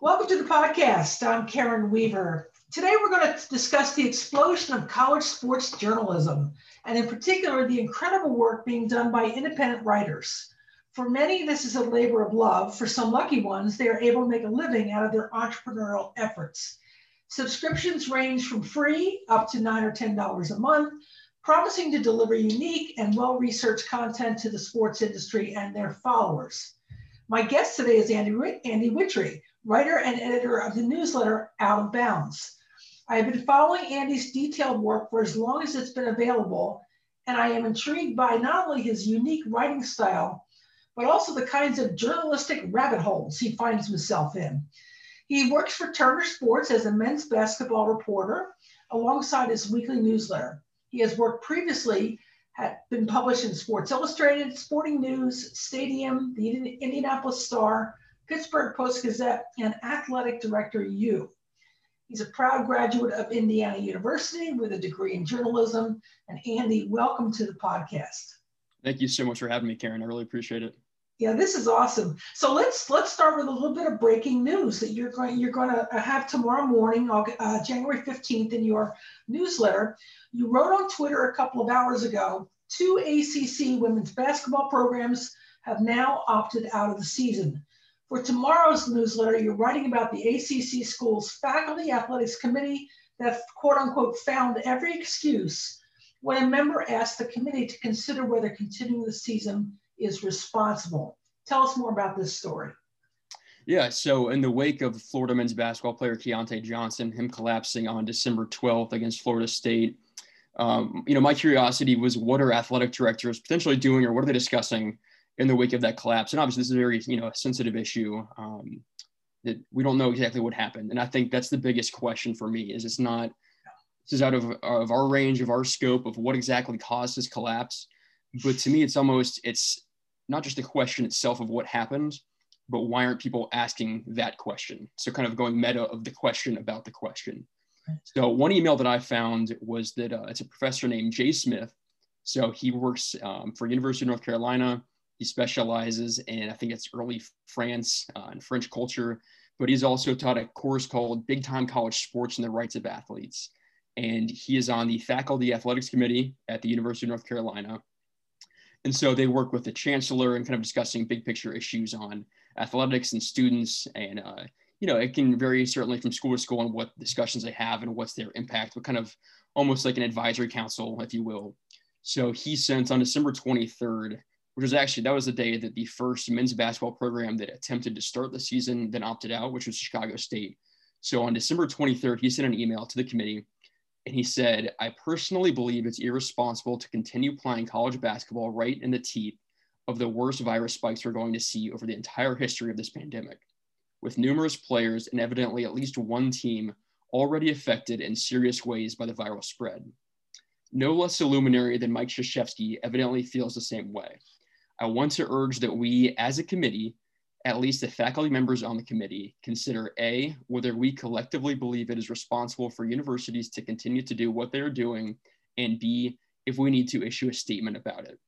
Welcome to the podcast. I'm Karen Weaver. Today we're going to discuss the explosion of college sports journalism, and in particular, the incredible work being done by independent writers. For many, this is a labor of love. For some lucky ones, they are able to make a living out of their entrepreneurial efforts. Subscriptions range from free up to nine or $10 a month, promising to deliver unique and well researched content to the sports industry and their followers. My guest today is Andy, Andy Wittry, writer and editor of the newsletter Out of Bounds. I have been following Andy's detailed work for as long as it's been available, and I am intrigued by not only his unique writing style, but also the kinds of journalistic rabbit holes he finds himself in. He works for Turner Sports as a men's basketball reporter alongside his weekly newsletter. He has worked previously, had been published in Sports Illustrated, Sporting News, Stadium, the Indianapolis Star, Pittsburgh Post Gazette, and Athletic Director U. He's a proud graduate of Indiana University with a degree in journalism. And Andy, welcome to the podcast. Thank you so much for having me, Karen. I really appreciate it. Yeah, this is awesome. So let's let's start with a little bit of breaking news that you're going you're going to have tomorrow morning, uh, January 15th, in your newsletter. You wrote on Twitter a couple of hours ago. Two ACC women's basketball programs have now opted out of the season. For tomorrow's newsletter, you're writing about the ACC school's faculty athletics committee that quote unquote found every excuse when a member asked the committee to consider whether continuing the season is responsible. Tell us more about this story. Yeah, so in the wake of Florida men's basketball player Keyontae Johnson, him collapsing on December 12th against Florida State, um, you know, my curiosity was what are athletic directors potentially doing or what are they discussing in the wake of that collapse? And obviously, this is a very, you know, a sensitive issue um, that we don't know exactly what happened. And I think that's the biggest question for me is it's not, this is out of, of our range, of our scope of what exactly caused this collapse. But to me, it's almost, it's not just the question itself of what happened, but why aren't people asking that question? So kind of going meta of the question about the question. So one email that I found was that uh, it's a professor named Jay Smith. So he works um, for University of North Carolina. He specializes in, I think it's early France uh, and French culture, but he's also taught a course called Big Time College Sports and the Rights of Athletes. And he is on the faculty athletics committee at the University of North Carolina. And so they work with the chancellor and kind of discussing big picture issues on athletics and students. And, uh, you know, it can vary certainly from school to school and what discussions they have and what's their impact, but kind of almost like an advisory council, if you will. So he sent on December 23rd, which was actually, that was the day that the first men's basketball program that attempted to start the season then opted out, which was Chicago State. So on December 23rd, he sent an email to the committee and he said, I personally believe it's irresponsible to continue playing college basketball right in the teeth of the worst virus spikes we're going to see over the entire history of this pandemic, with numerous players and evidently at least one team already affected in serious ways by the viral spread. No less a luminary than Mike Krzyzewski evidently feels the same way. I want to urge that we, as a committee, at least the faculty members on the committee consider A, whether we collectively believe it is responsible for universities to continue to do what they are doing, and B, if we need to issue a statement about it.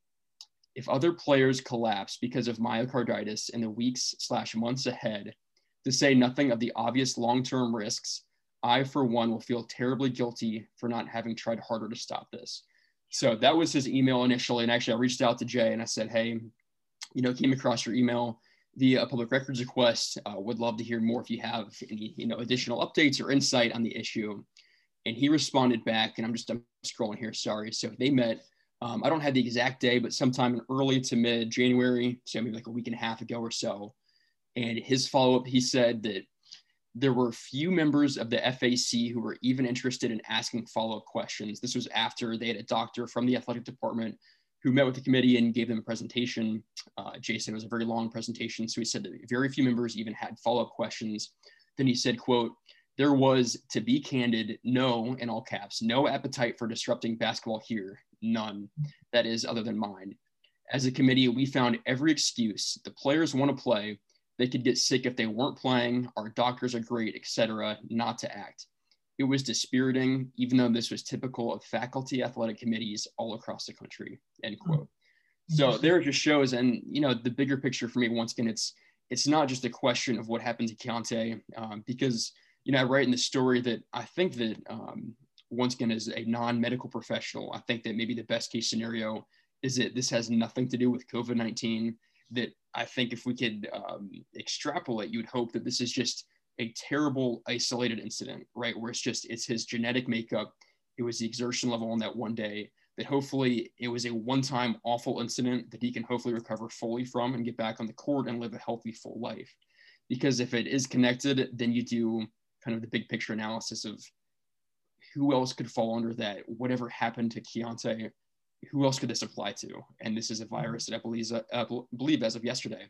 If other players collapse because of myocarditis in the weeks slash months ahead, to say nothing of the obvious long-term risks, I, for one, will feel terribly guilty for not having tried harder to stop this. So that was his email initially. And actually, I reached out to Jay and I said, hey, you know, came across your email via public records request. Uh, would love to hear more if you have any, you know, additional updates or insight on the issue. And he responded back, and I'm just I'm scrolling here. Sorry. So they met. Um, I don't have the exact day, but sometime in early to mid January, so maybe like a week and a half ago or so. And his follow up, he said that there were few members of the FAC who were even interested in asking follow up questions. This was after they had a doctor from the athletic department who met with the committee and gave them a presentation. Uh, Jason was a very long presentation, so he said that very few members even had follow-up questions. Then he said, quote, there was, to be candid, no, in all caps, no appetite for disrupting basketball here, none, that is, other than mine. As a committee, we found every excuse. The players want to play. They could get sick if they weren't playing. Our doctors are great, etc. Not to act. It was dispiriting, even though this was typical of faculty athletic committees all across the country, end quote. So there it just shows, and you know, the bigger picture for me, once again, it's it's not just a question of what happened to Keyontae, um, because you know I write in the story that I think that um, once again as a non-medical professional, I think that maybe the best case scenario is that this has nothing to do with COVID nineteen. That I think if we could um, extrapolate, you would hope that this is just a terrible isolated incident, right? Where it's just it's his genetic makeup, it was the exertion level on that one day that hopefully it was a one-time awful incident that he can hopefully recover fully from and get back on the court and live a healthy full life because if it is connected then you do kind of the big picture analysis of who else could fall under that whatever happened to Keyontae who else could this apply to and this is a virus that I believe, uh, believe as of yesterday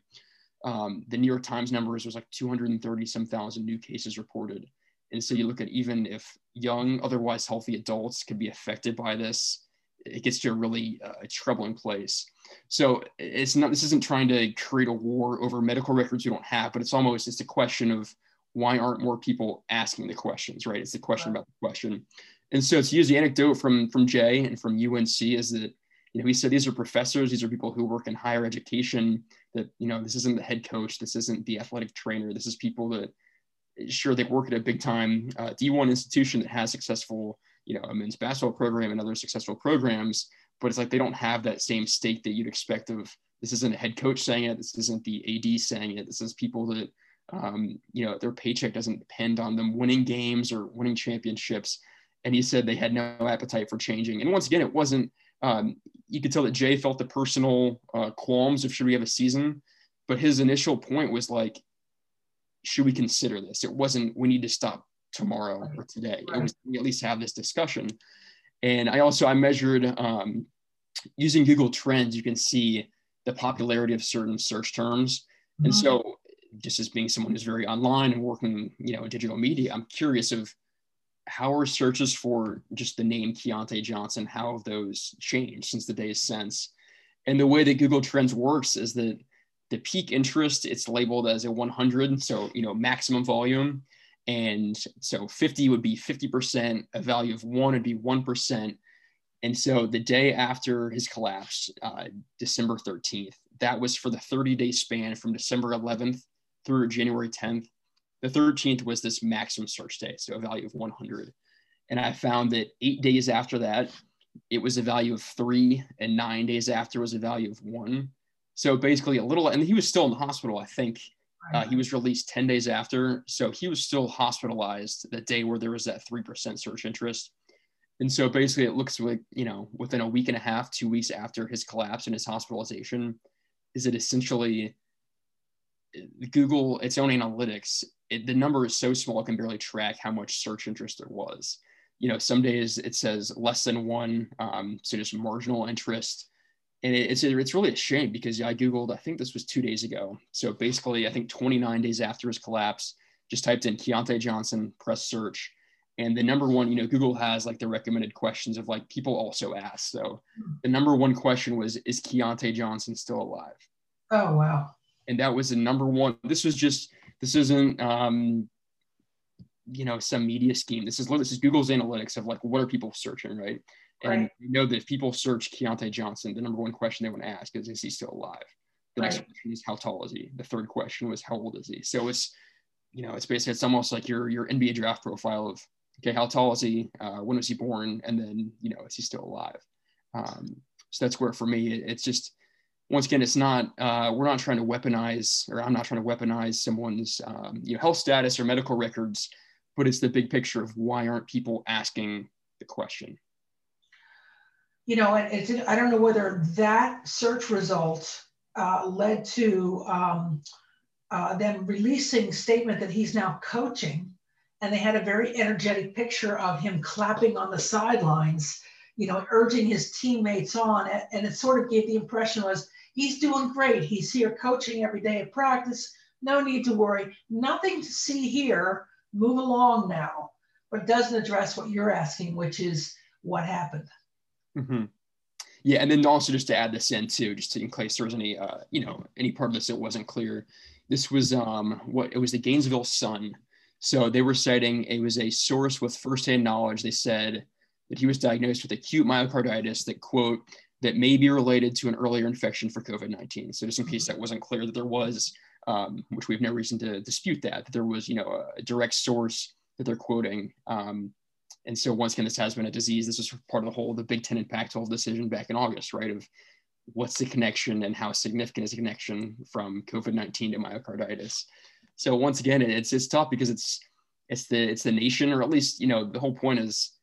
um, the New York Times numbers was like 230 some thousand new cases reported and so you look at even if young otherwise healthy adults could be affected by this it gets to a really uh, troubling place. So it's not this isn't trying to create a war over medical records we don't have, but it's almost it's a question of why aren't more people asking the questions, right? It's the question about the question. And so to use the anecdote from from Jay and from UNC is that you know he said these are professors, these are people who work in higher education. That you know this isn't the head coach, this isn't the athletic trainer, this is people that sure they work at a big time uh, D1 institution that has successful you know a men's basketball program and other successful programs but it's like they don't have that same stake that you'd expect of this isn't a head coach saying it this isn't the ad saying it this is people that um, you know their paycheck doesn't depend on them winning games or winning championships and he said they had no appetite for changing and once again it wasn't um, you could tell that jay felt the personal uh, qualms of should we have a season but his initial point was like should we consider this it wasn't we need to stop tomorrow or today. It was we at least have this discussion. And I also I measured um, using Google Trends. You can see the popularity of certain search terms. Mm-hmm. And so, just as being someone who's very online and working, you know, in digital media, I'm curious of how are searches for just the name Keyontae Johnson, how have those changed since the days since? And the way that Google Trends works is that the peak interest, it's labeled as a 100, so you know maximum volume, and so 50 would be 50%, a value of one would be 1%. And so the day after his collapse, uh, December 13th, that was for the 30 day span from December 11th through January 10th. The 13th was this maximum search day, so a value of 100. And I found that eight days after that, it was a value of three, and nine days after was a value of one. So basically, a little, and he was still in the hospital, I think, uh, he was released 10 days after. So he was still hospitalized that day where there was that 3% search interest. And so basically, it looks like, you know, within a week and a half, two weeks after his collapse and his hospitalization, is it essentially Google, its own analytics, it, the number is so small, it can barely track how much search interest there was. You know, some days it says less than one, um, so just marginal interest and it's it's really a shame because I googled. I think this was two days ago. So basically, I think 29 days after his collapse, just typed in Keyontae Johnson, press search, and the number one, you know, Google has like the recommended questions of like people also ask. So the number one question was, is Keyontae Johnson still alive? Oh wow! And that was the number one. This was just this isn't um, you know some media scheme. This is this is Google's analytics of like what are people searching, right? And right. you know that if people search Keyontae Johnson, the number one question they want to ask is, is he still alive? The right. next question is, how tall is he? The third question was, how old is he? So it's, you know, it's basically, it's almost like your, your NBA draft profile of, okay, how tall is he? Uh, when was he born? And then, you know, is he still alive? Um, so that's where for me, it's just, once again, it's not, uh, we're not trying to weaponize, or I'm not trying to weaponize someone's, um, you know, health status or medical records, but it's the big picture of why aren't people asking the question? you know, it's, I don't know whether that search result uh, led to um, uh, them releasing statement that he's now coaching. And they had a very energetic picture of him clapping on the sidelines, you know, urging his teammates on. And it sort of gave the impression was he's doing great. He's here coaching every day at practice. No need to worry. Nothing to see here. Move along now. But it doesn't address what you're asking, which is what happened. Mm-hmm. Yeah, and then also just to add this in too, just in case there was any, uh, you know, any part of this that wasn't clear. This was um, what it was the Gainesville Sun. So they were citing it was a source with firsthand knowledge. They said that he was diagnosed with acute myocarditis that quote that may be related to an earlier infection for COVID nineteen. So just in case that wasn't clear, that there was um, which we have no reason to dispute that, that there was, you know, a, direct source that they're quoting. Um, and so once again, this has been a disease. This was part of the whole, the Big Ten Impact whole decision back in August, right? Of what's the connection and how significant is the connection from COVID-19 to myocarditis. So once again, it's, it's tough because it's, it's the, it's the nation, or at least, you know, the whole point is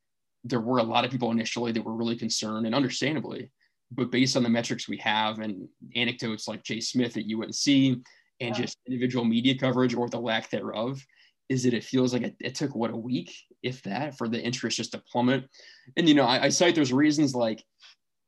there were a lot of people initially that were really concerned and understandably, but based on the metrics we have and anecdotes like Jay Smith at UNC and yeah. just individual media coverage or the lack thereof, is that it feels like it, it, took what a week, if that, for the interest just to plummet. And you know, I, I, cite those reasons like,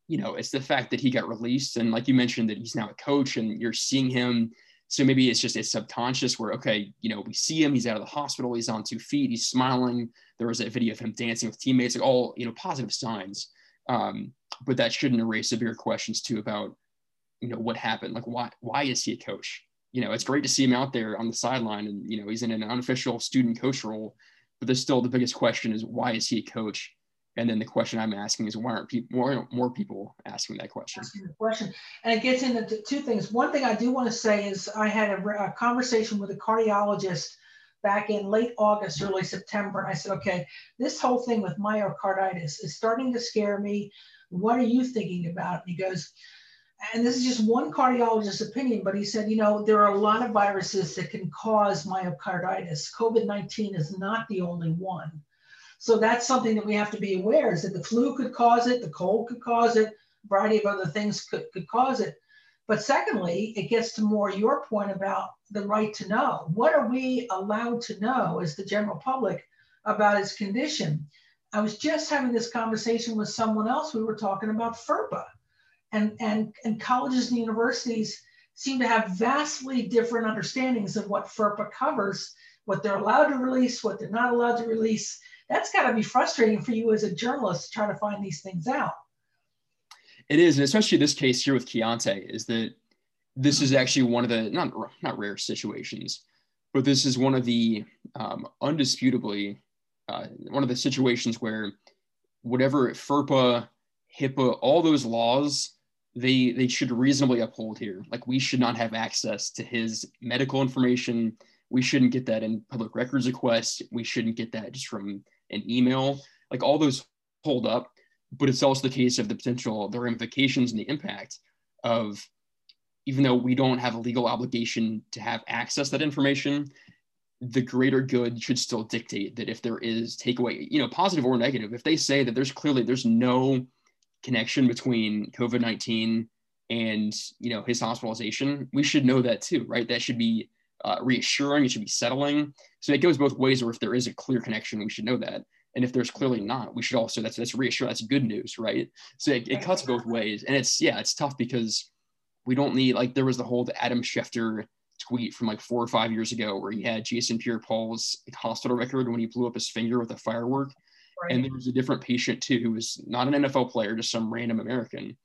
you know, it's the fact that he got released, and like you mentioned that he's now a coach, and you're seeing him. So maybe it's just it's subconscious where okay, you know, we see him, he's out of the hospital, he's on two feet, he's smiling. There was a video of him dancing with teammates, like all you know, positive signs. Um, but that shouldn't erase severe questions too about, you know, what happened. Like why why is he a coach? you know, it's great to see him out there on the sideline and, you know, he's in an unofficial student coach role, but there's still the biggest question is why is he a coach? And then the question I'm asking is why aren't people more, more people asking that question? Asking the question. And it gets into two things. One thing I do want to say is I had a, a conversation with a cardiologist back in late August, early September. I said, okay, this whole thing with myocarditis is starting to scare me. What are you thinking about? And he goes, and this is just one cardiologist's opinion, but he said, you know, there are a lot of viruses that can cause myocarditis. COVID 19 is not the only one. So that's something that we have to be aware is that the flu could cause it, the cold could cause it, a variety of other things could, could cause it. But secondly, it gets to more your point about the right to know. What are we allowed to know as the general public about its condition? I was just having this conversation with someone else. We were talking about FERPA and, and, and colleges and universities seem to have vastly different understandings of what FERPA covers, what they're allowed to release, what they're not allowed to release. That's got to be frustrating for you as a journalist to try to find these things out. It is, and especially this case here with Keyontae, is that this is actually one of the not not rare situations, but this is one of the um, undisputably uh, one of the situations where whatever FERPA, HIPAA, all those laws they they should reasonably uphold here. Like we should not have access to his medical information. We shouldn't get that in public records requests. We shouldn't get that just from an email. Like all those hold up, but it's also the case of the potential, the ramifications and the impact of even though we don't have a legal obligation to have access to that information, the greater good should still dictate that if there is takeaway, you know, positive or negative, if they say that there's clearly there's no connection between COVID 19 and you know his hospitalization, we should know that too, right? That should be uh, reassuring. It should be settling. So it goes both ways. Or if there is a clear connection, we should know that. And if there's clearly not, we should also that's that's reassuring. That's good news, right? So it, it cuts both ways. And it's yeah, it's tough because we don't need like there was the whole Adam Schefter tweet from like four or five years ago where he had Jason Pierre-Paul's hospital record when he blew up his finger with a firework. Right. And there was a different patient too who was not an NFL player, just some random American.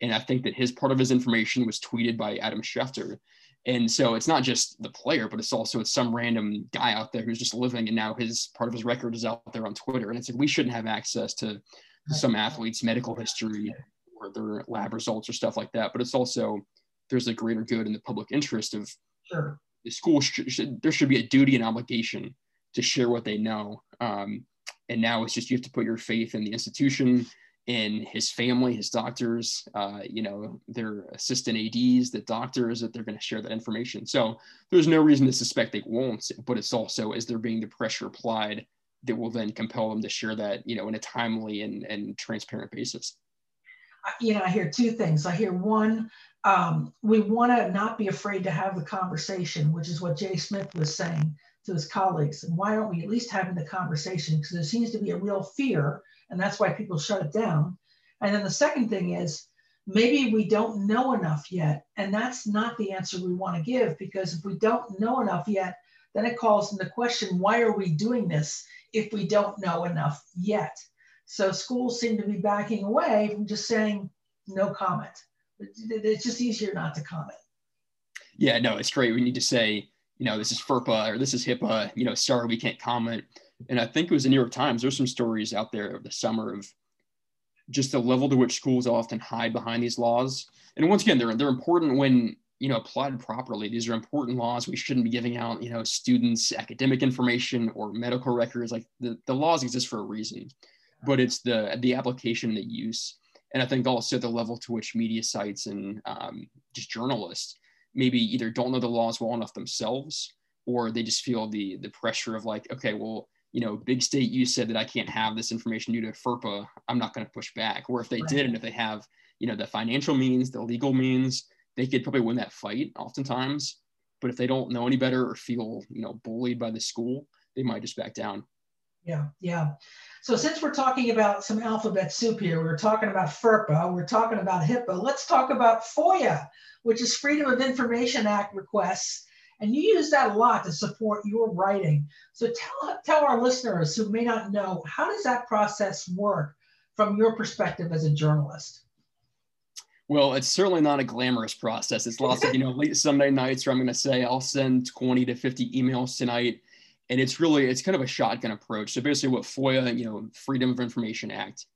And I think that his part of his information was tweeted by Adam Schefter. And so it's not just the player, but it's also it's some random guy out there who's just living and now his part of his record is out there on Twitter. And it's like we shouldn't have access to some athletes' medical history or their lab results or stuff like that. But it's also there's a greater good in the public interest of sure. the school should, should, there should be a duty and obligation to share what they know. Um, and now it's just you have to put your faith in the institution in his family his doctors uh, you know their assistant ads the doctors that they're going to share that information so there's no reason to suspect they won't but it's also is there being the pressure applied that will then compel them to share that you know in a timely and, and transparent basis you know i hear two things i hear one um, we want to not be afraid to have the conversation which is what jay smith was saying to his colleagues. And why aren't we at least having the conversation? Because there seems to be a real fear, and that's why people shut it down. And then the second thing is maybe we don't know enough yet. And that's not the answer we want to give because if we don't know enough yet, then it calls into question why are we doing this if we don't know enough yet? So schools seem to be backing away from just saying no comment. It's just easier not to comment. Yeah, no, it's great. We need to say, you know, this is FERPA or this is HIPAA, you know, sorry, we can't comment. And I think it was the New York Times. There's some stories out there over the summer of just the level to which schools often hide behind these laws. And once again, they're, they're important when, you know, applied properly, these are important laws. We shouldn't be giving out, you know, students academic information or medical records. Like the, the laws exist for a reason, but it's the the application the use. And I think also the level to which media sites and um, just journalists maybe either don't know the laws well enough themselves, or they just feel the the pressure of like, okay, well, you know, big state, you said that I can't have this information due to FERPA. I'm not going to push back. Or if they right. did, and if they have, you know, the financial means, the legal means, they could probably win that fight oftentimes. But if they don't know any better or feel, you know, bullied by the school, they might just back down. Yeah, yeah. So since we're talking about some alphabet soup here, we're talking about FERPA, we're talking about HIPAA. Let's talk about FOIA, which is Freedom of Information Act requests. And you use that a lot to support your writing. So tell, tell our listeners who may not know, how does that process work from your perspective as a journalist? Well, it's certainly not a glamorous process. It's lots of, you know, late Sunday nights where I'm going to say I'll send 20 to 50 emails tonight. And it's really, it's kind of a shotgun approach. So basically what FOIA, you know, Freedom of Information Act,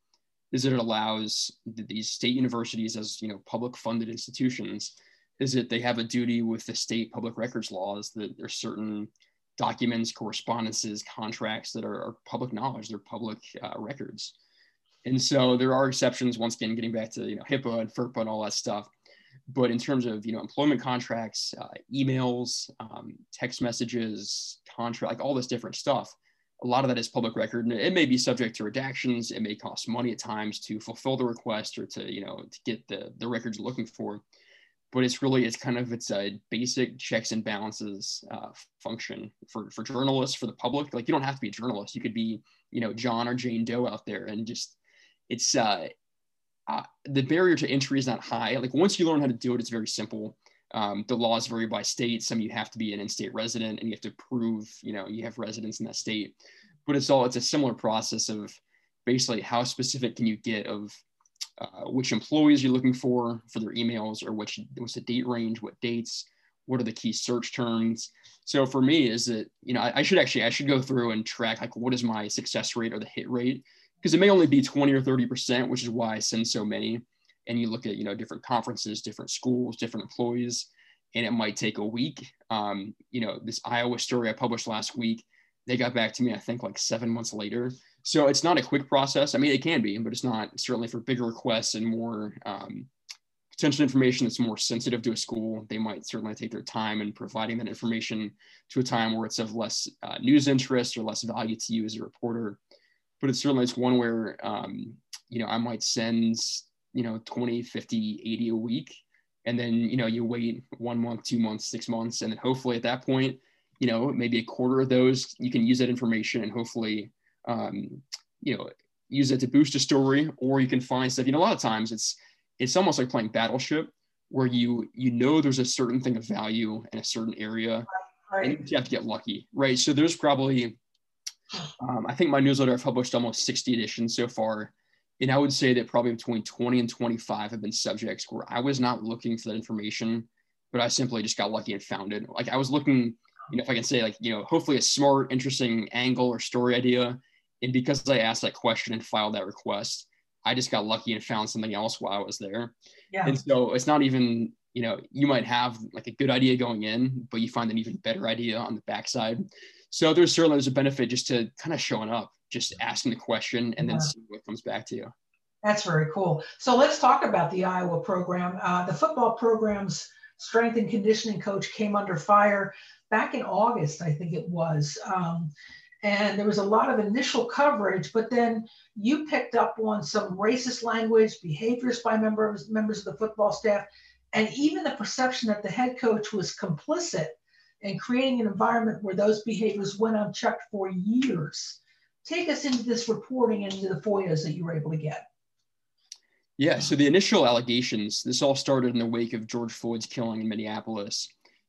is that it allows these state universities as, you know, public funded institutions, is that they have a duty with the state public records laws that there's certain documents, correspondences, contracts that are, are public knowledge, they're public uh, records. And so there are exceptions, once again, getting back to you know HIPAA and FERPA and all that stuff. But in terms of you know employment contracts, uh, emails, um, text messages, contract, like all this different stuff, a lot of that is public record, and it may be subject to redactions. It may cost money at times to fulfill the request or to you know to get the the records looking for. But it's really it's kind of it's a basic checks and balances uh, function for for journalists for the public. Like you don't have to be a journalist. You could be you know John or Jane Doe out there and just it's uh, uh, the barrier to entry is not high. Like once you learn how to do it, it's very simple. Um, the laws vary by state. Some you have to be an in-state resident, and you have to prove, you know, you have residence in that state. But it's all it's a similar process of basically how specific can you get of uh, which employees you're looking for for their emails, or which what's the date range, what dates, what are the key search terms. So for me, is that you know I, I should actually I should go through and track like what is my success rate or the hit rate because it may only be 20 or 30%, which is why I send so many. And you look at, you know, different conferences, different schools, different employees, and it might take a week. Um, you know, this Iowa story I published last week, they got back to me, I think like seven months later. So it's not a quick process. I mean, it can be, but it's not certainly for bigger requests and more um, potential information that's more sensitive to a school. They might certainly take their time in providing that information to a time where it's of less uh, news interest or less value to you as a reporter but it's certainly it's one where um, you know i might send you know 20 50 80 a week. And then you know you wait one month two months six months and then hopefully at that point you know maybe a quarter of those you can use that information and hopefully um, you know use it to boost a story. Or you can find stuff you know a lot of times it's it's almost like playing battleship where you you know there's a certain thing of value in a certain area right. and you have to get lucky right? So there's probably um, I think my newsletter I've published almost 60 editions so far. And I would say that probably between 20 and 25 have been subjects where I was not looking for that information, but I simply just got lucky and found it. Like I was looking, you know, if I can say like, you know, hopefully a smart, interesting angle or story idea. And because I asked that question and filed that request, I just got lucky and found something else while I was there. Yeah. And so it's not even, you know, you might have like a good idea going in, but you find an even better idea on the backside. So there's certainly there's a benefit just to kind of showing up, just asking the question, and then yeah. see what comes back to you. That's very cool. So let's talk about the Iowa program. Uh, the football program's strength and conditioning coach came under fire back in August, I think it was. Um, and there was a lot of initial coverage, but then you picked up on some racist language, behaviors by members members of the football staff, and even the perception that the head coach was complicit in creating an environment where those behaviors went unchecked for years. Take us into this reporting and into the FOIAs that you were able to get. Yeah, so the initial allegations, this all started in the wake of George Floyd's killing in Minneapolis.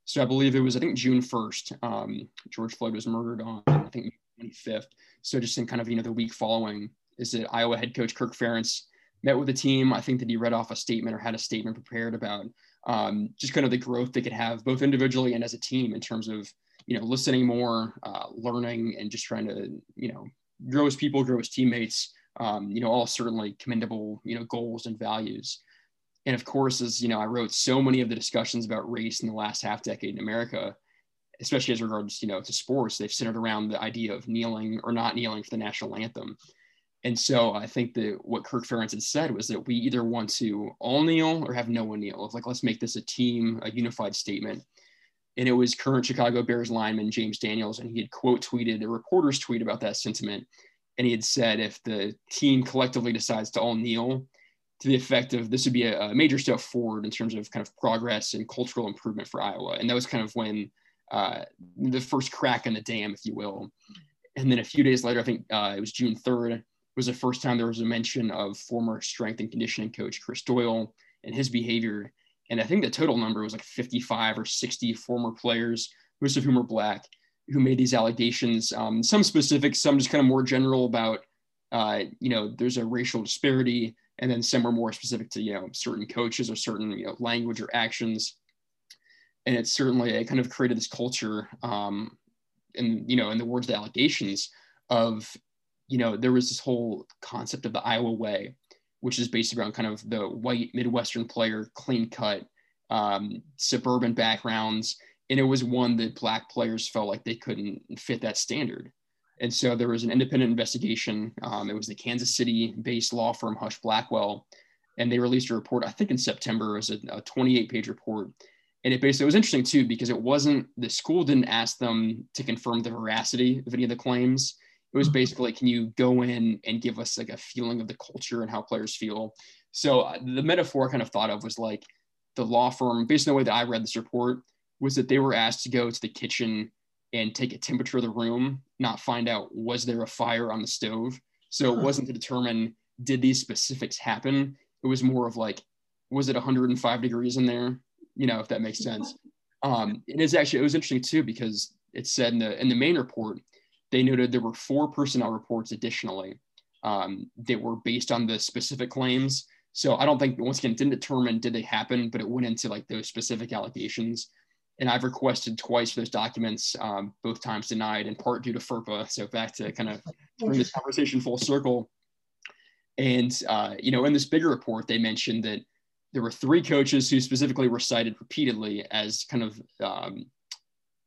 So I believe it was, I think, June 1st. Um, George Floyd was murdered on, I think, 25th. So just in kind of, you know, the week following is that Iowa head coach Kirk Ferentz met with the team. I think that he read off a statement or had a statement prepared about um, just kind of the growth they could have both individually and as a team in terms of you know listening more, uh, learning, and just trying to you know grow as people, grow as teammates. Um, you know, all certainly commendable you know goals and values. And of course, as you know, I wrote so many of the discussions about race in the last half decade in America, especially as regards, you know, to sports, they've centered around the idea of kneeling or not kneeling for the national anthem. And so I think that what Kirk Ferentz had said was that we either want to all kneel or have no one kneel. It's like, let's make this a team, a unified statement. And it was current Chicago Bears lineman James Daniels, and he had quote tweeted a reporter's tweet about that sentiment. And he had said, if the team collectively decides to all kneel, to the effect of this would be a, a, major step forward in terms of kind of progress and cultural improvement for Iowa. And that was kind of when uh, the first crack in the dam, if you will. And then a few days later, I think uh, it was June 3rd, was the first time there was a mention of former strength and conditioning coach Chris Doyle and his behavior. And I think the total number was like 55 or 60 former players, most of whom are black, who made these allegations. Um, some specific, some just kind of more general about, uh, you know, there's a racial disparity and then some are more specific to you know certain coaches or certain you know language or actions. And it's certainly it kind of created this culture um and you know in the words of the allegations of you know there was this whole concept of the iowa way which is based around kind of the white midwestern player clean cut um, suburban backgrounds. And it was one that black players felt like they couldn't fit that standard and so there was an independent investigation. Um, it was the Kansas City based law firm Husch Blackwell. And they released a report, I think in September, it was a, a 28 page report. And it basically it was interesting too, because it wasn't, the school didn't ask them to confirm the veracity of any of the claims. It was mm-hmm. basically, can you go in and give us like a feeling of the culture and how players feel? So uh, the metaphor I kind of thought of was like the law firm, based on the way that I read this report, was that they were asked to go to the kitchen and take a temperature of the room, not find out was there a fire on the stove. So it wasn't to determine did these specifics happen. It was more of like, was it 105 degrees in there? You know, if that makes sense. Um, it is actually it was interesting too because it said in the in the main report they noted there were four personnel reports additionally um, that were based on the specific claims. So I don't think once again didn't determine did they happen, but it went into like those specific allegations and I've requested twice for those documents, um, both times denied, in part due to FERPA. So back to kind of bring this conversation full circle. And uh, you know, in this bigger report, they mentioned that there were three coaches who specifically were cited repeatedly as kind of um,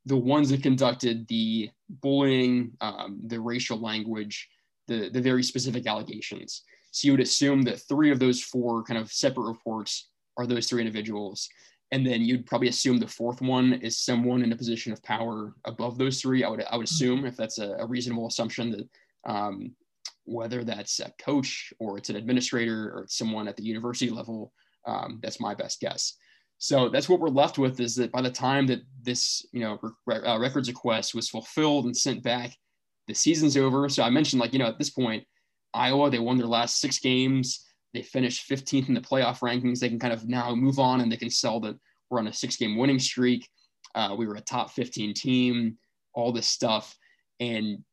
the ones that conducted the bullying, um, the racial language, the the very specific allegations. So you would assume that three of those four kind of separate reports are those three individuals and then you'd probably assume the fourth one is someone in a position of power above those three. I would I would assume if that's a, a reasonable assumption that um, whether that's a coach or it's an administrator or it's someone at the university level, um, that's my best guess. So that's what we're left with is that by the time that this you know re- uh, records request was fulfilled and sent back, the season's over. So I mentioned like you know at this point, Iowa they won their last six games they finished 15th in the playoff rankings. They can kind of now move on and they can sell that we're on a six game winning streak. Uh, we were a top 15 team, all this stuff. And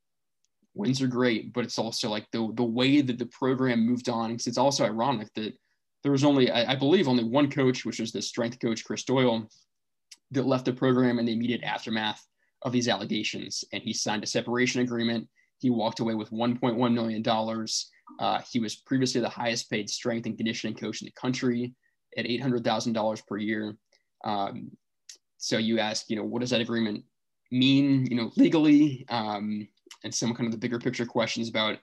wins are great, but it's also like the, the way that the program moved on. Because it's also ironic that there was only, I, I believe, only one coach, which was the strength coach, Chris Doyle, that left the program in the immediate aftermath of these allegations. And he signed a separation agreement. He walked away with $1.1 million uh, he was previously the highest paid strength and conditioning coach in the country at $800,000 per year. Um, so you ask, you know, what does that agreement mean, you know, legally? Um, and some kind of the bigger picture questions about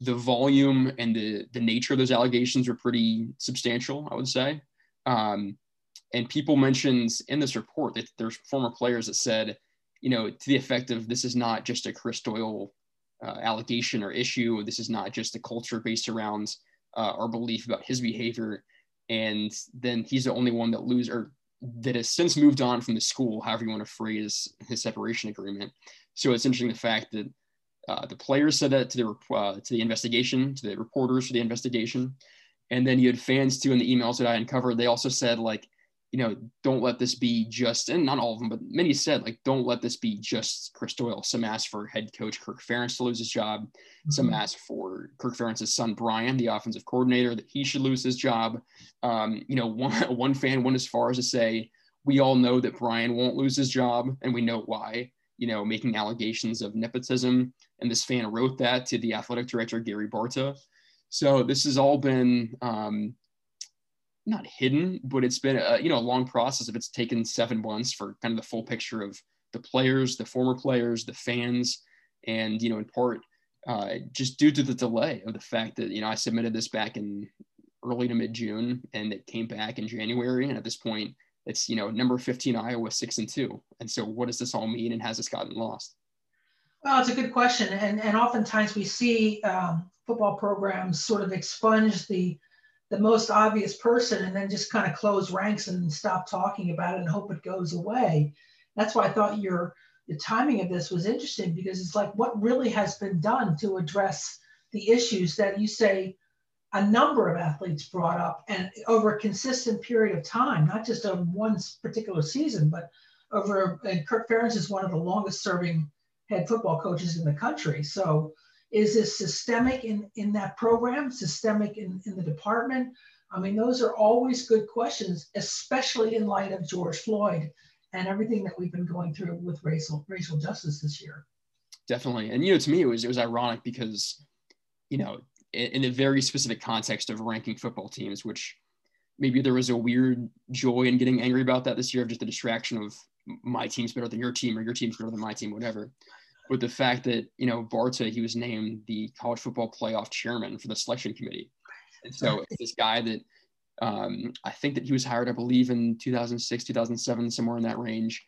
the volume and the, the nature of those allegations are pretty substantial, I would say. Um, and people mentioned in this report that there's former players that said, you know, to the effect of this is not just a Chris Doyle uh, allegation or issue. This is not just a culture based around uh, our belief about his behavior. And then he's the only one that lose or that has since moved on from the school, however you want to phrase his separation agreement. So it's interesting the fact that uh, the players said that to the uh, to the investigation, to the reporters for the investigation, and then you had fans too in the emails that I uncovered. They also said like you know, don't let this be just, and not all of them, but many said, like, don't let this be just Chris Doyle. Some asked for head coach Kirk Ferentz to lose his job. Mm-hmm. Some asked for Kirk Ferentz's son, Brian, the offensive coordinator, that he should lose his job. Um, you know, one, one fan went as far as to say, we all know that Brian won't lose his job, and we know why, you know, making allegations of nepotism. And this fan wrote that to the athletic director, Gary Barta. So this has all been, um, not hidden, but it's been a you know a long process. If it's taken seven months for kind of the full picture of the players, the former players, the fans, and you know in part uh, just due to the delay of the fact that you know I submitted this back in early to mid June and it came back in January, and at this point it's you know number 15 Iowa six and two, and so what does this all mean, and has this gotten lost? Well, it's a good question, and and oftentimes we see um, football programs sort of expunge the the most obvious person and then just kind of close ranks and stop talking about it and hope it goes away. That's why I thought your the timing of this was interesting because it's like what really has been done to address the issues that you say a number of athletes brought up and over a consistent period of time, not just over one particular season, but over, and Kirk Ferentz is one of the longest serving head football coaches in the country. So is this systemic in, in that program, systemic in, in the department? I mean, those are always good questions, especially in light of George Floyd and everything that we've been going through with racial racial justice this year. Definitely, and you know, to me, it was it was ironic because, you know, in, in a very specific context of ranking football teams, which maybe there was a weird joy in getting angry about that this year of just the distraction of my team's better than your team or your team's better than my team, whatever. But the fact that you know Barta, he was named the college football playoff chairman for the selection committee, and so this guy that um, I think that he was hired, I believe, in 2006, 2007, somewhere in that range.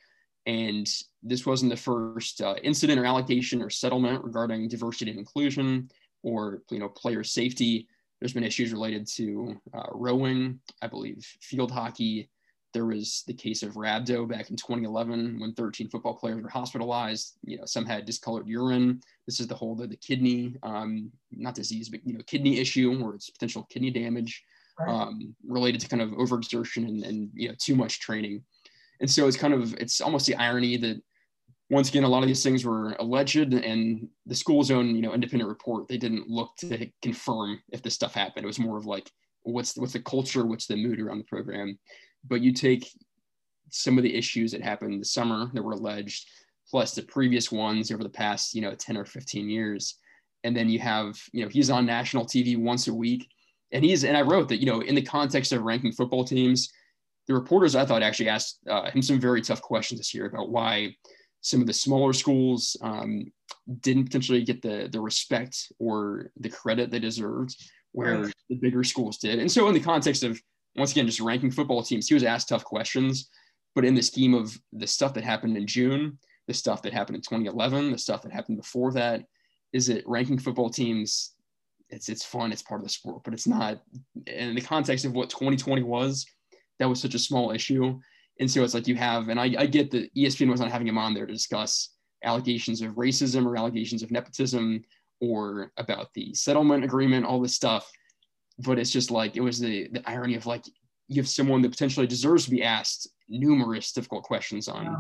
And this wasn't the first uh, incident or allegation or settlement regarding diversity and inclusion or you know player safety. There's been issues related to uh, rowing, I believe, field hockey. There was the case of Rhabdo back in 2011 when 13 football players were hospitalized. You know, some had discolored urine. This is the whole the, the kidney, um, not disease, but you know, kidney issue where it's potential kidney damage right. um, related to kind of overexertion and, and you know too much training. And so it's kind of it's almost the irony that once again a lot of these things were alleged and the school's own you know independent report they didn't look to confirm if this stuff happened. It was more of like what's what's the culture, what's the mood around the program. But you take some of the issues that happened this summer that were alleged, plus the previous ones over the past you know 10 or 15 years and then you have you know he's on national tv once a week and he's and I wrote that you know in the context of ranking football teams, the reporters I thought actually asked uh, him some very tough questions this year about why some of the smaller schools um, didn't potentially get the the respect or the credit they deserved, where right. the bigger schools did. And so in the context of once again just ranking football teams, he was asked tough questions, but in the scheme of the stuff that happened in June, the stuff that happened in 2011, the stuff that happened before that, is it ranking football teams it's it's fun, it's part of the sport, but it's not in the context of what 2020 was. That was such a small issue, and so it's like you have, and I, I get that ESPN was not having him on there to discuss allegations of racism or allegations of nepotism or about the settlement agreement, all this stuff. But it's just like it was the the irony of like you have someone that potentially deserves to be asked numerous difficult questions on yeah.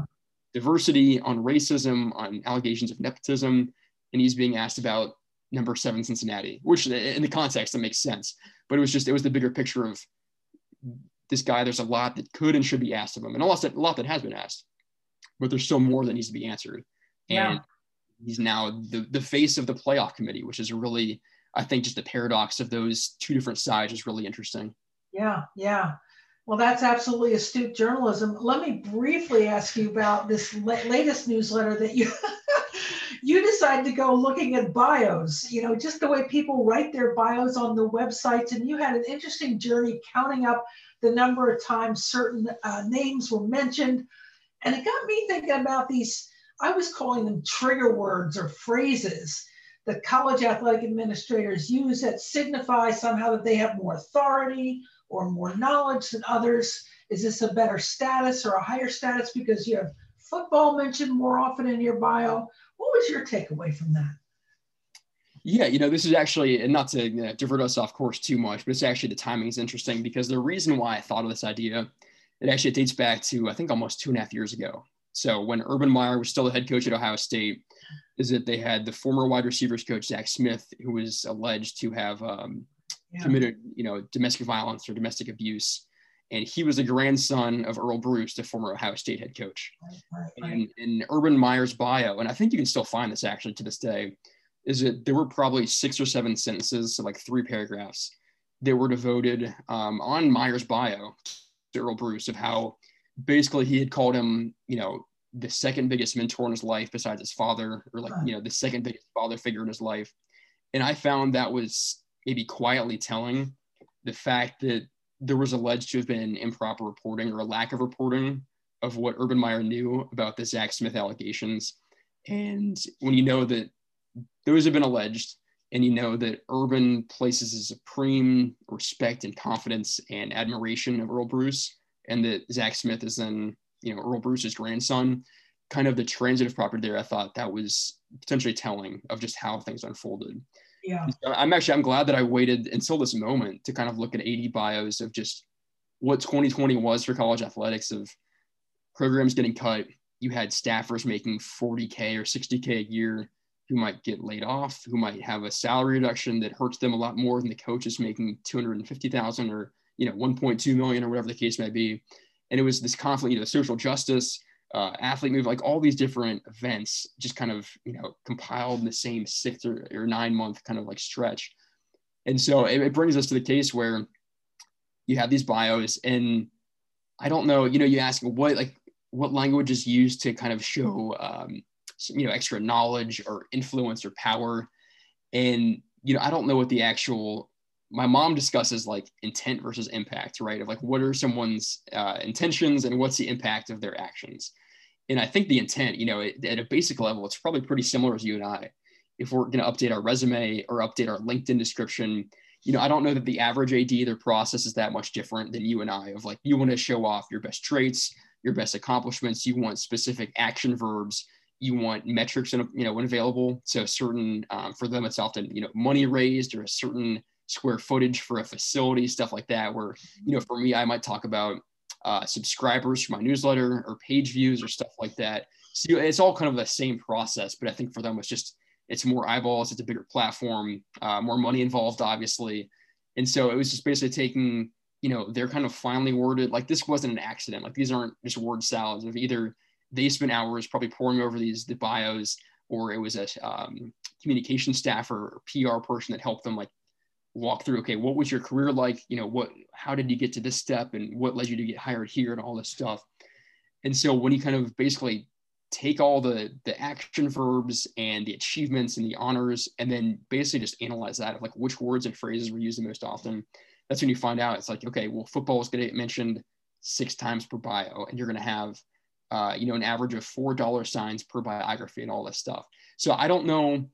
diversity, on racism, on allegations of nepotism, and he's being asked about number seven Cincinnati, which in the context that makes sense. But it was just it was the bigger picture of this guy. There's a lot that could and should be asked of him, and a lot that a lot that has been asked, but there's still more that needs to be answered. And yeah. he's now the the face of the playoff committee, which is really I think just the paradox of those two different sides is really interesting. Yeah, yeah. Well, that's absolutely astute journalism. Let me briefly ask you about this latest newsletter that you you decided to go looking at bios, you know, just the way people write their bios on the websites. And you had an interesting journey counting up the number of times certain uh, names were mentioned. And it got me thinking about these, I was calling them trigger words or phrases that college athletic administrators use that signify somehow that they have more authority or more knowledge than others. Is this a better status or a higher status because you have football mentioned more often in your bio? What was your takeaway from that? Yeah, you know, this is actually, and not to you know, divert us off course too much, but it's actually the timing is interesting because the reason why I thought of this idea, it actually dates back to, I think, almost two and a half years ago. So when Urban Meyer was still the head coach at Ohio State, is that they had the former wide receivers coach, Zach Smith, who was alleged to have um, yeah. committed, you know, domestic violence or domestic abuse and he was the grandson of Earle Bruce, the former Ohio State head coach. Right, right, And in Urban Meyer's bio, and I think you can still find this actually to this day, is that there were probably six or seven sentences, so like three paragraphs, that were devoted um, on Meyer's bio to Earle Bruce of how basically he had called him, you know, the second biggest mentor in his life besides his father, or like, you know, the second biggest father figure in his life. And I found that was maybe quietly telling the fact that there was alleged to have been improper reporting or a lack of reporting of what Urban Meyer knew about the Zach Smith allegations. And when you know that those have been alleged, and you know that Urban places a supreme respect and confidence and admiration of Earle Bruce, and that Zach Smith is then, you know, Earle Bruce's grandson, kind of the transitive property there, I thought that was potentially telling of just how things unfolded. Yeah. I'm actually I'm glad that I waited until this moment to kind of look at AD bios of just what 2020 was for college athletics of programs getting cut. You had staffers making 40k or 60k a year who might get laid off, who might have a salary reduction that hurts them a lot more than the coaches making 250,000 or you know 1.2 million or whatever the case may be. And it was this conflict, you know, social justice, uh, athlete move, like all these different events, just kind of you know compiled in the same six or, or nine month kind of like stretch. And so it, it brings us to the case where you have these bios, and I don't know, you know, you ask what like what language is used to kind of show um, you know extra knowledge or influence or power and you know i don't know what the actual my mom discusses like intent versus impact right? Of like what are someone's uh, intentions and what's the impact of their actions? And i think the intent you know it, at a basic level it's probably pretty similar as you and i. If we're going to update our resume or update our linkedin description you know i don't know that the average ad their process is that much different than you and i of like you want to show off your best traits your best accomplishments you want specific action verbs you want metrics and you know when available. So certain um, for them it's often you know money raised or a certain square footage for a facility stuff like that where you know for me i might talk about uh, subscribers for my newsletter or page views or stuff like that. So it's all kind of the same process but i think for them it's just it's more eyeballs it's a bigger platform uh, more money involved obviously. And so it was just basically taking you know they're kind of finally worded like this wasn't an accident like these aren't just word salads of either they spent hours probably pouring over these the bios, or it was a um, communication staff or PR person that helped them like walk through. Okay, what was your career like? You know, what how did you get to this step, and what led you to get hired here, and all this stuff. And so when you kind of basically take all the the action verbs and the achievements and the honors and then basically just analyze that of like which words and phrases were used the most often that's when you find out it's like okay well football is going to get mentioned six times per bio and you're going to have uh, you know, an average of four dollar signs per biography and all this stuff. So I don't know,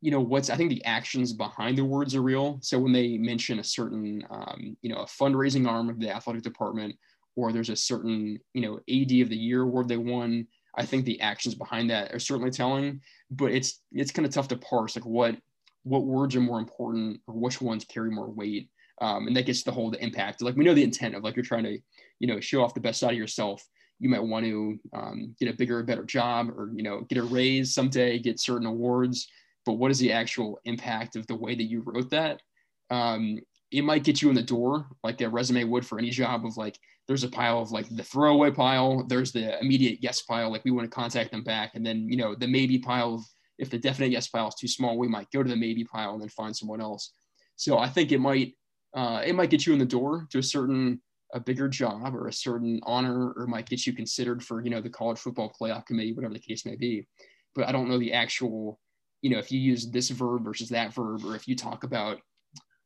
you know, what's I think the actions behind the words are real. So when they mention a certain, um, you know, a fundraising arm of the athletic department, or there's a certain, you know, AD of the year award they won, I think the actions behind that are certainly telling. But it's it's kind of tough to parse like what what words are more important or which ones carry more weight. Um, and that gets the whole the impact. Like we know the intent of like you're trying to, you know, show off the best side of yourself you might want to um, get a bigger, better job, or you know, get a raise someday, get certain awards. But what is the actual impact of the way that you wrote that? Um, it might get you in the door, like a resume would for any job. Of like, there's a pile of like the throwaway pile, there's the immediate yes pile, like we want to contact them back, and then you know the maybe pile. Of, if the definite yes pile is too small, we might go to the maybe pile and then find someone else. So I think it might uh, it might get you in the door to a certain a bigger job or a certain honor or might get you considered for you know the college football playoff committee whatever the case may be but i don't know the actual you know if you use this verb versus that verb or if you talk about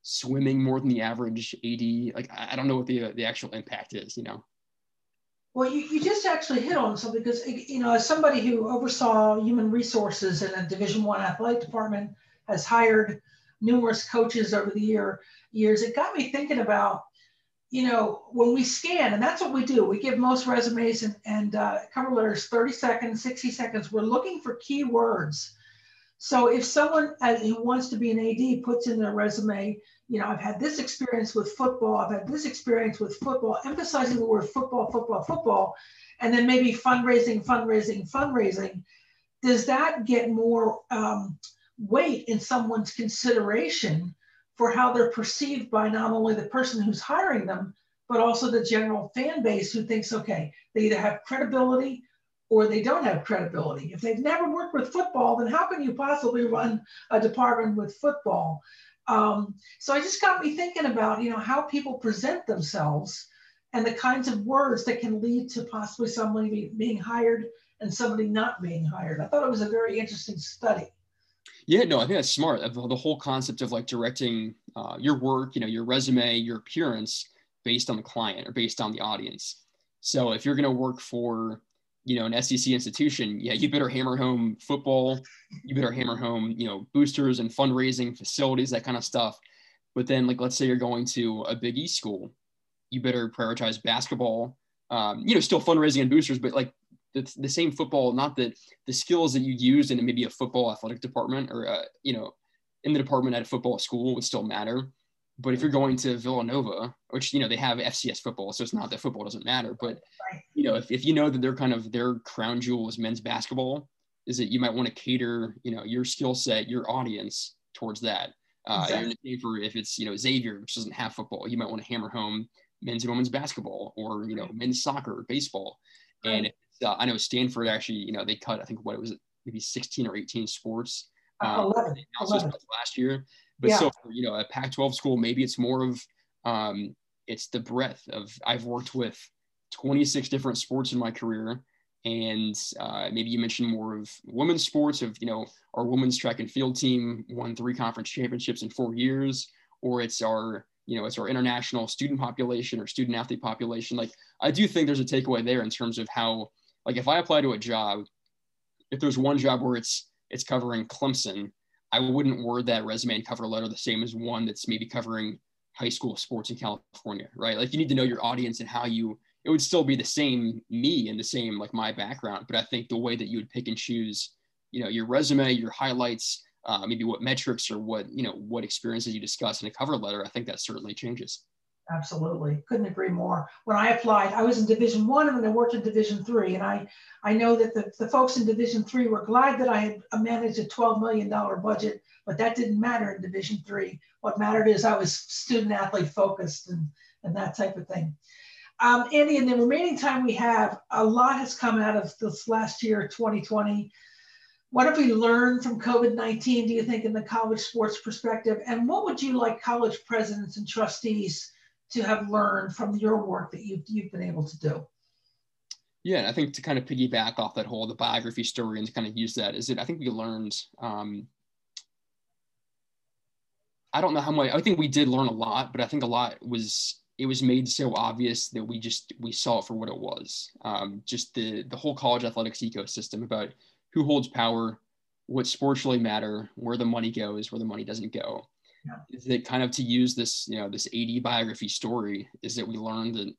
swimming more than the average ad like i don't know what the the actual impact is you know well you, you just actually hit on something because you know as somebody who oversaw human resources in a division one athletic department has hired numerous coaches over the year years it got me thinking about you know, when we scan, and that's what we do, we give most resumes and, and uh, cover letters 30 seconds, 60 seconds. We're looking for keywords. So if someone uh, who wants to be an AD puts in their resume, you know, I've had this experience with football, I've had this experience with football, emphasizing the word football, football, football, and then maybe fundraising, fundraising, fundraising, does that get more um, weight in someone's consideration for how they're perceived by not only the person who's hiring them, but also the general fan base who thinks, okay, they either have credibility or they don't have credibility. If they've never worked with football, then how can you possibly run a department with football? Um, so I just got me thinking about, you know, how people present themselves and the kinds of words that can lead to possibly somebody being hired and somebody not being hired. I thought it was a very interesting study. Yeah, no, I think that's smart. The whole concept of like directing uh, your work, you know, your resume, your appearance based on the client or based on the audience. So if you're going to work for, you know, an SEC institution, yeah, you better hammer home football. You better hammer home, you know, boosters and fundraising facilities, that kind of stuff. But then, like, let's say you're going to a Big East school, you better prioritize basketball. Um, you know, still fundraising and boosters, but like the, the same football, not that the skills that you used in maybe a football athletic department or, uh, you know, in the department at a football school would still matter. But if you're going to Villanova, which, you know, they have FCS football, so it's not that football doesn't matter. But, you know, if, if you know that they're kind of their crown jewel is men's basketball, is that you might want to cater, you know, your skill set, your audience towards that. Uh, exactly. for if it's, you know, Xavier, which doesn't have football, you might want to hammer home men's and women's basketball or, you know, men's soccer, baseball. And uh, I know Stanford actually, you know, they cut, I think what it was, maybe 16 or 18 sports um, 11, 11. last year. But yeah. so, you know, a Pac 12 school, maybe it's more of, um, it's the breadth of, I've worked with 26 different sports in my career. And uh, maybe you mentioned more of women's sports of, you know, our women's track and field team won three conference championships in four years, or it's our, you know, it's our international student population or student athlete population. Like, I do think there's a takeaway there in terms of how like if I apply to a job, if there's one job where it's it's covering Clemson, I wouldn't word that resume and cover letter the same as one that's maybe covering high school sports in California, right? Like you need to know your audience and how you it would still be the same me and the same like my background, but I think the way that you would pick and choose, you know, your resume, your highlights, uh, maybe what metrics or what you know what experiences you discuss in a cover letter, I think that certainly changes. Absolutely, couldn't agree more. When I applied, I was in Division One, and then I worked in Division Three, and I I know that the, the folks in Division Three were glad that I had managed a twelve million dollar budget, but that didn't matter in Division Three. What mattered is I was student athlete focused and and that type of thing. Um, Andy, in the remaining time we have, a lot has come out of this last year, 2020. What have we learned from COVID 19, do you think, in the college sports perspective? And what would you like college presidents and trustees to have learned from your work that you've, you've been able to do. Yeah, and I think to kind of piggyback off that whole the biography story and to kind of use that is it. I think we learned. Um, I don't know how much. I think we did learn a lot, but I think a lot was it was made so obvious that we just we saw it for what it was. Um, just the the whole college athletics ecosystem about who holds power, what sports really matter, where the money goes, where the money doesn't go yeah. is that kind of to use this, you know, this AD biography story is that we learned that,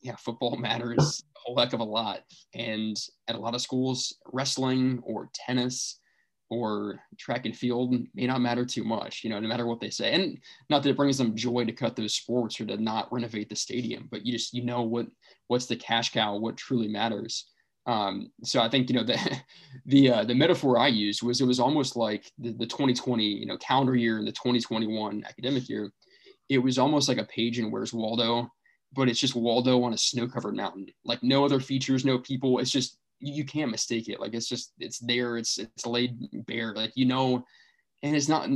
yeah, football matters a whole heck of a lot. And at a lot of schools, wrestling or tennis or track and field may not matter too much, you know, no matter what they say. And not that it brings them joy to cut those sports or to not renovate the stadium, but you just, you know, what, what's the cash cow, what truly matters. Um, so I think you know the the uh, the metaphor I used was it was almost like the, the 2020 you know calendar year and the 2021 academic year. It was almost like a page in Where's Waldo, but it's just Waldo on a snow-covered mountain. Like no other features, no people. It's just you, you can't mistake it. Like it's just it's there. It's it's laid bare. Like you know, and it's not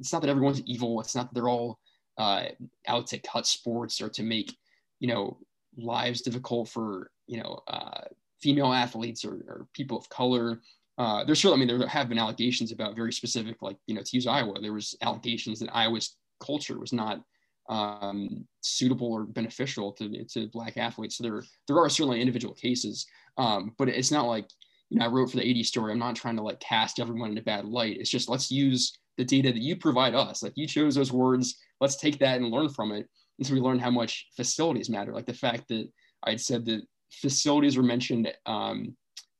it's not that everyone's evil. It's not that they're all uh, out to cut sports or to make you know lives difficult for you know uh, female athletes or, or people of color. Uh, there's certainly, I mean, there have been allegations about very specific, like, you know, to use Iowa, there was allegations that Iowa's culture was not um, suitable or beneficial to, to black athletes. So there, there are certainly individual cases, um, but it's not like, you know, I wrote for the AD story. I'm not trying to like cast everyone in a bad light. It's just, let's use the data that you provide us. Like you chose those words, let's take that and learn from it. And so we learned how much facilities matter. Like the fact that I'd said that facilities were mentioned um,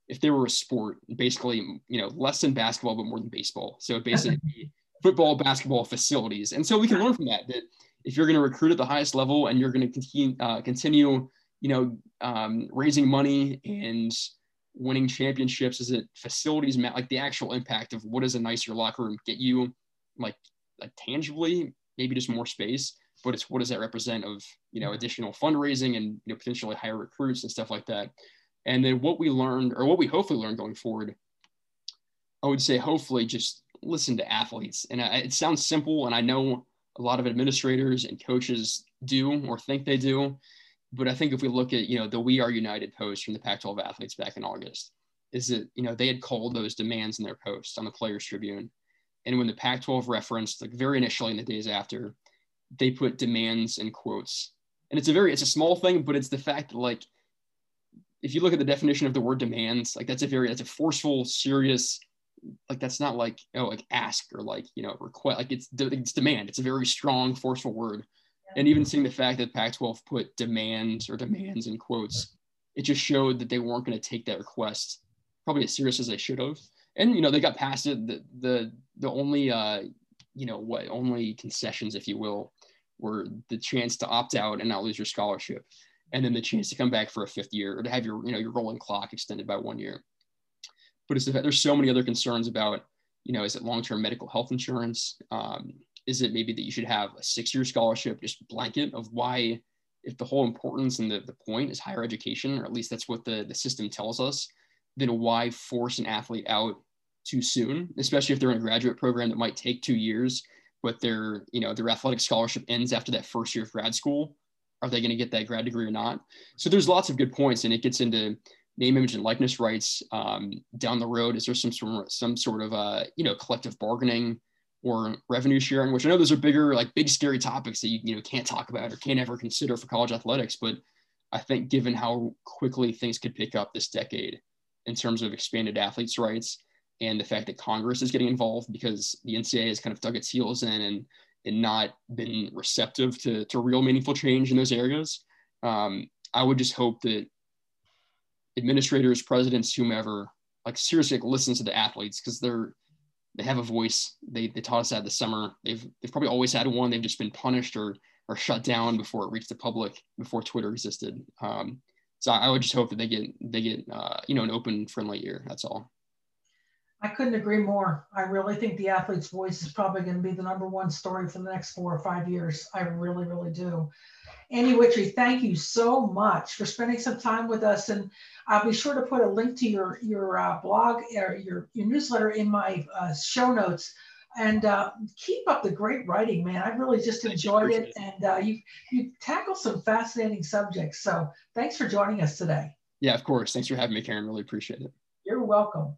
if they were a sport, basically, you know, less than basketball, but more than baseball. So basically, football, basketball facilities. And so we can learn from that that if you're going to recruit at the highest level and you're going to continue, uh, continue, you know, um, raising money and winning championships, is it facilities, like the actual impact of what does a nicer locker room get you, like, like tangibly, maybe just more space but it's what does that represent of you know mm-hmm. additional fundraising and you know potentially higher recruits and stuff like that and then what we learned or what we hopefully learned going forward i would say hopefully just listen to athletes. And I, it sounds simple, and I know a lot of administrators and coaches do or think they do. But I think if we look at, you know, the We Are United post from the Pac 12 athletes back in August, is that, you know, they had called those demands in their post on the Players Tribune. And when the Pac 12 referenced, like very initially in the days after, they put demands in quotes. And it's a very, it's a small thing, but it's the fact that, like, if you look at the definition of the word demands, like that's a very, that's a forceful, serious, like that's not like, oh, like ask or like, you know, request, like it's, it's demand. It's a very strong, forceful word. Yeah. And even seeing the fact that Pac 12 put demands or demands in quotes, it just showed that they weren't going to take that request probably as serious as they should have. And, you know, they got past it. The, the, the only, uh, you know, what only concessions, if you will, were the chance to opt out and not lose your scholarship and then the chance to come back for a fifth year or to have your you know your rolling clock extended by one year. But it's the fact there's so many other concerns about you know is it long-term medical health insurance? Um, is it maybe that you should have a six-year scholarship just blanket of why if the whole importance and the, the point is higher education or at least that's what the, the system tells us then why force an athlete out too soon especially if they're in a graduate program that might take two years but their you know their athletic scholarship ends after that first year of grad school are they going to get that grad degree or not? So there's lots of good points, and it gets into name, image, and likeness rights um, down the road. Is there some sort of, some sort of uh, you know collective bargaining or revenue sharing? Which I know those are bigger, like big scary topics that you you know can't talk about or can't ever consider for college athletics. But I think given how quickly things could pick up this decade in terms of expanded athletes' rights and the fact that Congress is getting involved because the NCAA has kind of dug its heels in and and not been receptive to, to real meaningful change in those areas. Um, I would just hope that administrators, presidents, whomever, like seriously like, listen to the athletes because they're they have a voice. They they taught us that this summer. They've they've probably always had one. They've just been punished or or shut down before it reached the public before Twitter existed. Um, so I would just hope that they get they get uh, you know an open friendly ear. That's all. I couldn't agree more. I really think the athlete's voice is probably going to be the number one story for the next four or five years. I really, really do. Andy Wittry, thank you so much for spending some time with us. And I'll be sure to put a link to your, your uh, blog or your, your newsletter in my uh, show notes. And uh, keep up the great writing, man. I really just enjoyed it. it. And uh, you, you tackle some fascinating subjects. So thanks for joining us today. Yeah, of course. Thanks for having me, Karen. Really appreciate it. You're welcome.